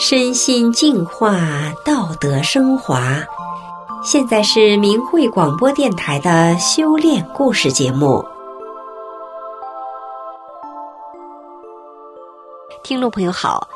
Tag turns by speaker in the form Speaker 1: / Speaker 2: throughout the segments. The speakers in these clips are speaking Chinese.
Speaker 1: 身心净化，道德升华。现在是明慧广播电台的修炼故事节目。听众朋友好，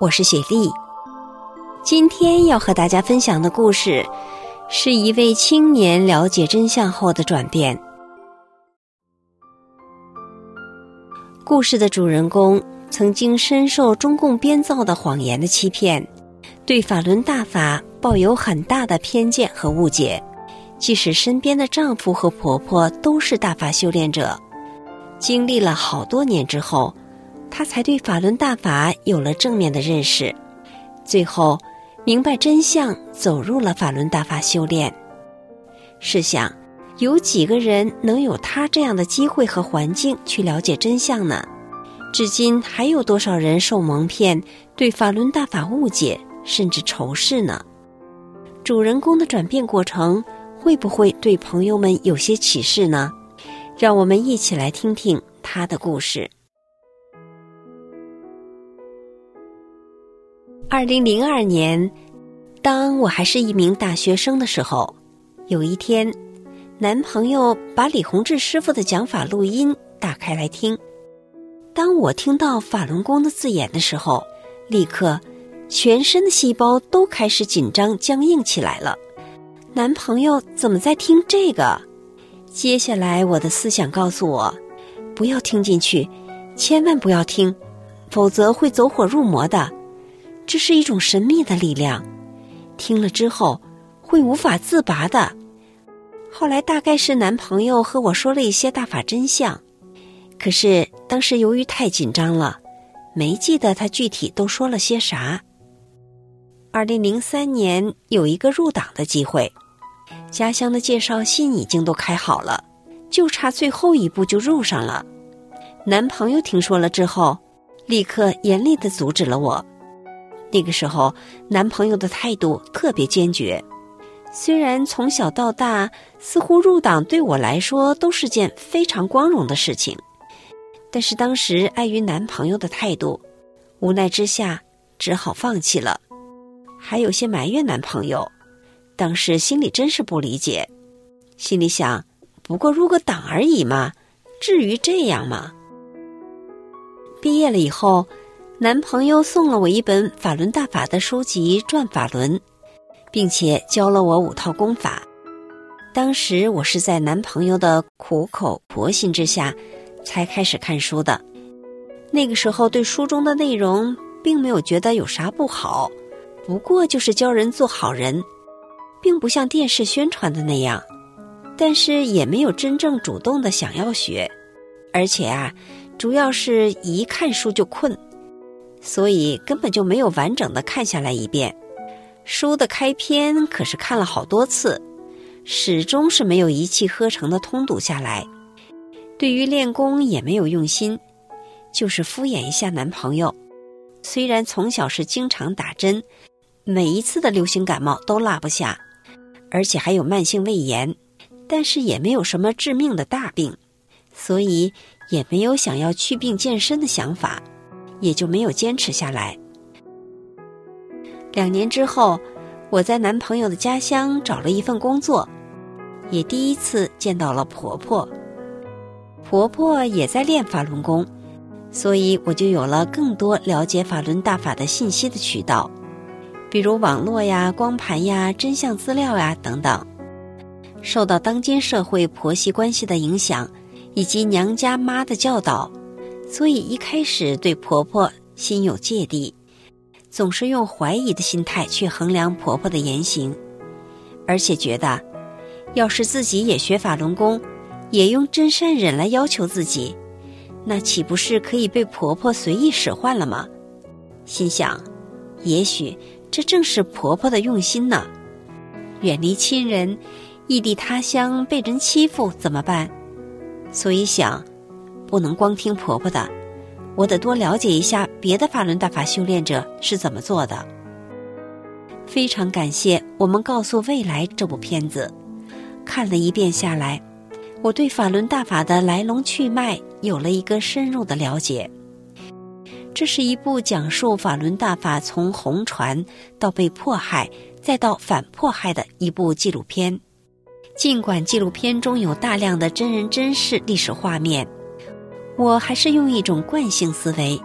Speaker 1: 我是雪莉。今天要和大家分享的故事，是一位青年了解真相后的转变。故事的主人公。曾经深受中共编造的谎言的欺骗，对法轮大法抱有很大的偏见和误解。即使身边的丈夫和婆婆都是大法修炼者，经历了好多年之后，她才对法轮大法有了正面的认识。最后明白真相，走入了法轮大法修炼。试想，有几个人能有他这样的机会和环境去了解真相呢？至今还有多少人受蒙骗，对法轮大法误解，甚至仇视呢？主人公的转变过程会不会对朋友们有些启示呢？让我们一起来听听他的故事。二零零二年，当我还是一名大学生的时候，有一天，男朋友把李洪志师傅的讲法录音打开来听。当我听到法轮功的字眼的时候，立刻全身的细胞都开始紧张僵硬起来了。男朋友怎么在听这个？接下来我的思想告诉我，不要听进去，千万不要听，否则会走火入魔的。这是一种神秘的力量，听了之后会无法自拔的。后来大概是男朋友和我说了一些大法真相。可是当时由于太紧张了，没记得他具体都说了些啥。二零零三年有一个入党的机会，家乡的介绍信已经都开好了，就差最后一步就入上了。男朋友听说了之后，立刻严厉的阻止了我。那个时候，男朋友的态度特别坚决。虽然从小到大，似乎入党对我来说都是件非常光荣的事情。但是当时碍于男朋友的态度，无奈之下只好放弃了，还有些埋怨男朋友。当时心里真是不理解，心里想：不过入个党而已嘛，至于这样吗？毕业了以后，男朋友送了我一本法轮大法的书籍《转法轮》，并且教了我五套功法。当时我是在男朋友的苦口婆心之下。才开始看书的，那个时候对书中的内容并没有觉得有啥不好，不过就是教人做好人，并不像电视宣传的那样，但是也没有真正主动的想要学，而且啊，主要是一看书就困，所以根本就没有完整的看下来一遍。书的开篇可是看了好多次，始终是没有一气呵成的通读下来。对于练功也没有用心，就是敷衍一下男朋友。虽然从小是经常打针，每一次的流行感冒都落不下，而且还有慢性胃炎，但是也没有什么致命的大病，所以也没有想要去病健身的想法，也就没有坚持下来。两年之后，我在男朋友的家乡找了一份工作，也第一次见到了婆婆。婆婆也在练法轮功，所以我就有了更多了解法轮大法的信息的渠道，比如网络呀、光盘呀、真相资料呀等等。受到当今社会婆媳关系的影响，以及娘家妈的教导，所以一开始对婆婆心有芥蒂，总是用怀疑的心态去衡量婆婆的言行，而且觉得，要是自己也学法轮功。也用真善忍来要求自己，那岂不是可以被婆婆随意使唤了吗？心想，也许这正是婆婆的用心呢。远离亲人，异地他乡被人欺负怎么办？所以想，不能光听婆婆的，我得多了解一下别的法轮大法修炼者是怎么做的。非常感谢我们告诉未来这部片子，看了一遍下来。我对法轮大法的来龙去脉有了一个深入的了解。这是一部讲述法轮大法从红传到被迫害，再到反迫害的一部纪录片。尽管纪录片中有大量的真人真事历史画面，我还是用一种惯性思维，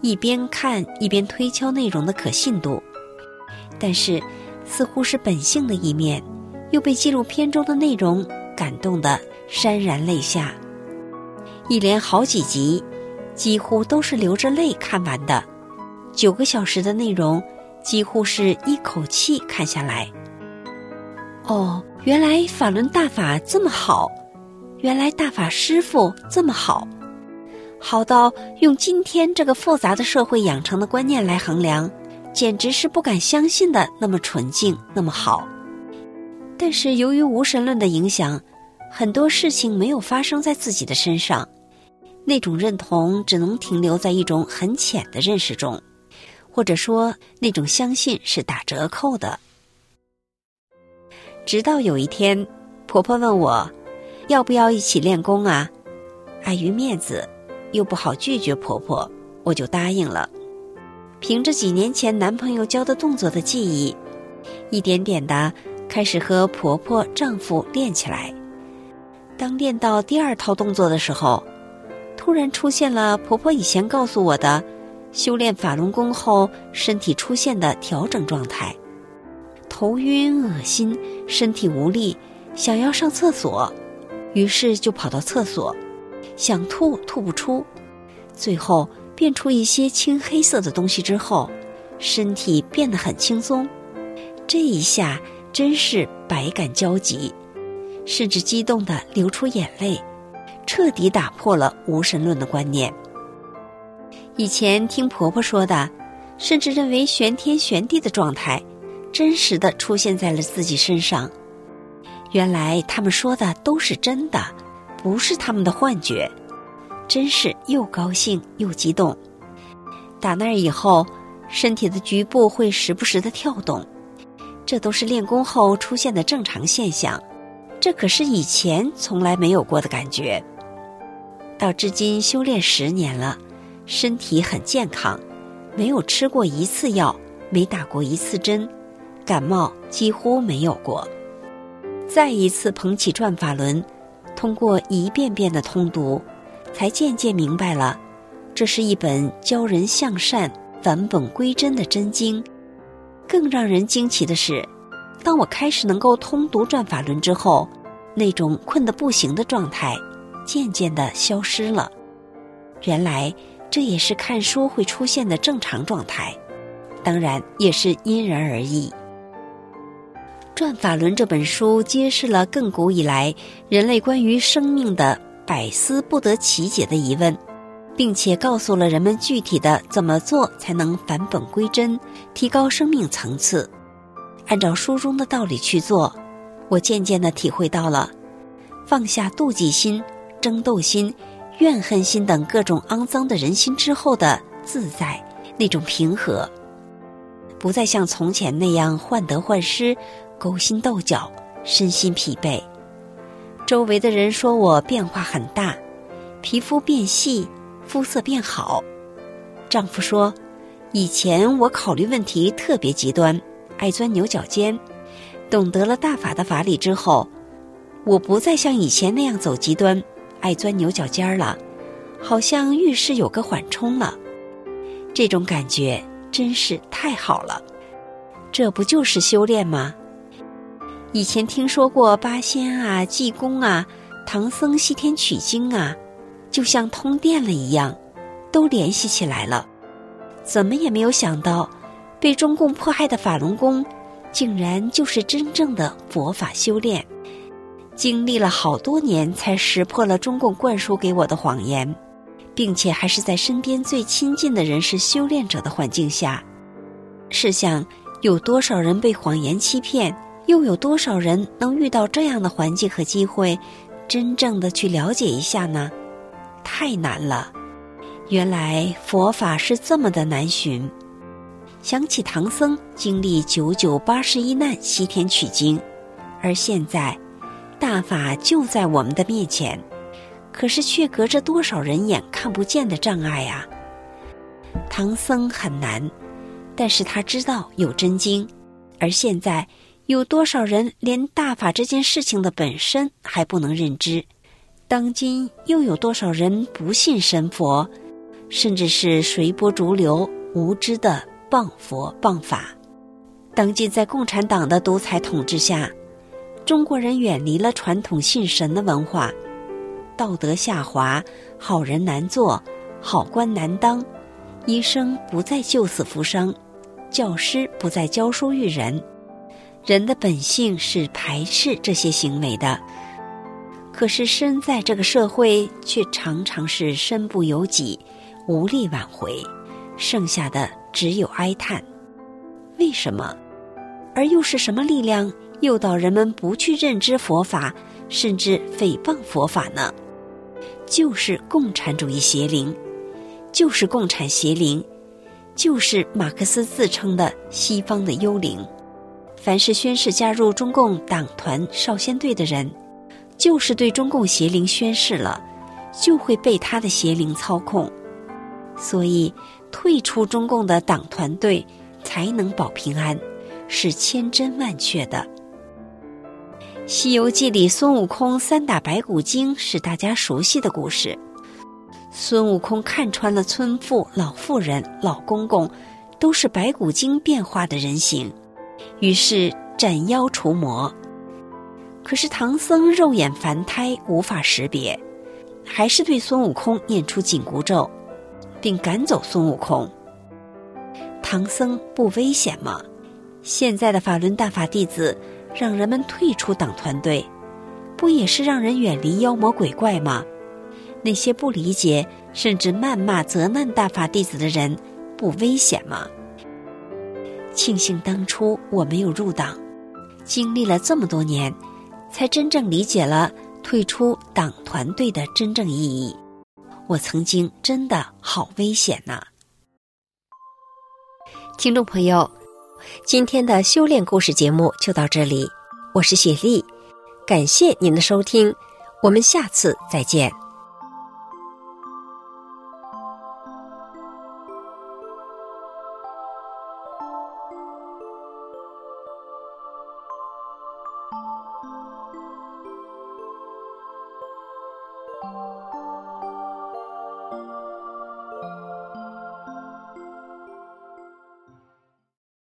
Speaker 1: 一边看一边推敲内容的可信度。但是，似乎是本性的一面，又被纪录片中的内容感动得潸然泪下。一连好几集，几乎都是流着泪看完的。九个小时的内容，几乎是一口气看下来。哦，原来法轮大法这么好，原来大法师傅这么好，好到用今天这个复杂的社会养成的观念来衡量。简直是不敢相信的那么纯净，那么好。但是由于无神论的影响，很多事情没有发生在自己的身上，那种认同只能停留在一种很浅的认识中，或者说那种相信是打折扣的。直到有一天，婆婆问我，要不要一起练功啊？碍于面子，又不好拒绝婆婆，我就答应了。凭着几年前男朋友教的动作的记忆，一点点的开始和婆婆、丈夫练起来。当练到第二套动作的时候，突然出现了婆婆以前告诉我的修炼法轮功后身体出现的调整状态：头晕、恶心、身体无力，想要上厕所，于是就跑到厕所，想吐吐不出，最后。变出一些青黑色的东西之后，身体变得很轻松。这一下真是百感交集，甚至激动的流出眼泪，彻底打破了无神论的观念。以前听婆婆说的，甚至认为玄天玄地的状态，真实的出现在了自己身上。原来他们说的都是真的，不是他们的幻觉。真是又高兴又激动。打那儿以后，身体的局部会时不时的跳动，这都是练功后出现的正常现象。这可是以前从来没有过的感觉。到至今修炼十年了，身体很健康，没有吃过一次药，没打过一次针，感冒几乎没有过。再一次捧起转法轮，通过一遍遍的通读。才渐渐明白了，这是一本教人向善、返本归真的真经。更让人惊奇的是，当我开始能够通读转法轮之后，那种困得不行的状态渐渐的消失了。原来这也是看书会出现的正常状态，当然也是因人而异。《转法轮》这本书揭示了亘古以来人类关于生命的。百思不得其解的疑问，并且告诉了人们具体的怎么做才能返本归真，提高生命层次。按照书中的道理去做，我渐渐的体会到了放下妒忌心、争斗心、怨恨心等各种肮脏的人心之后的自在，那种平和，不再像从前那样患得患失、勾心斗角、身心疲惫。周围的人说我变化很大，皮肤变细，肤色变好。丈夫说，以前我考虑问题特别极端，爱钻牛角尖。懂得了大法的法理之后，我不再像以前那样走极端，爱钻牛角尖了，好像遇事有个缓冲了。这种感觉真是太好了，这不就是修炼吗？以前听说过八仙啊、济公啊、唐僧西天取经啊，就像通电了一样，都联系起来了。怎么也没有想到，被中共迫害的法轮功，竟然就是真正的佛法修炼。经历了好多年，才识破了中共灌输给我的谎言，并且还是在身边最亲近的人是修炼者的环境下。试想，有多少人被谎言欺骗？又有多少人能遇到这样的环境和机会，真正的去了解一下呢？太难了。原来佛法是这么的难寻。想起唐僧经历九九八十一难西天取经，而现在大法就在我们的面前，可是却隔着多少人眼看不见的障碍啊！唐僧很难，但是他知道有真经，而现在有多少人连大法这件事情的本身还不能认知？当今又有多少人不信神佛，甚至是随波逐流、无知的谤佛谤法？当今在共产党的独裁统治下，中国人远离了传统信神的文化，道德下滑，好人难做，好官难当，医生不再救死扶伤，教师不再教书育人，人的本性是排斥这些行为的。可是身在这个社会，却常常是身不由己，无力挽回，剩下的只有哀叹。为什么？而又是什么力量诱导人们不去认知佛法，甚至诽谤佛法呢？就是共产主义邪灵，就是共产邪灵，就是马克思自称的西方的幽灵。凡是宣誓加入中共党团少先队的人。就是对中共邪灵宣誓了，就会被他的邪灵操控，所以退出中共的党团队才能保平安，是千真万确的。《西游记》里孙悟空三打白骨精是大家熟悉的故事。孙悟空看穿了村妇、老妇人、老公公都是白骨精变化的人形，于是斩妖除魔。可是唐僧肉眼凡胎，无法识别，还是对孙悟空念出紧箍咒，并赶走孙悟空。唐僧不危险吗？现在的法轮大法弟子让人们退出党团队，不也是让人远离妖魔鬼怪吗？那些不理解甚至谩骂责难大法弟子的人，不危险吗？庆幸当初我没有入党，经历了这么多年。才真正理解了退出党团队的真正意义。我曾经真的好危险呐！听众朋友，今天的修炼故事节目就到这里，我是雪莉，感谢您的收听，我们下次再见。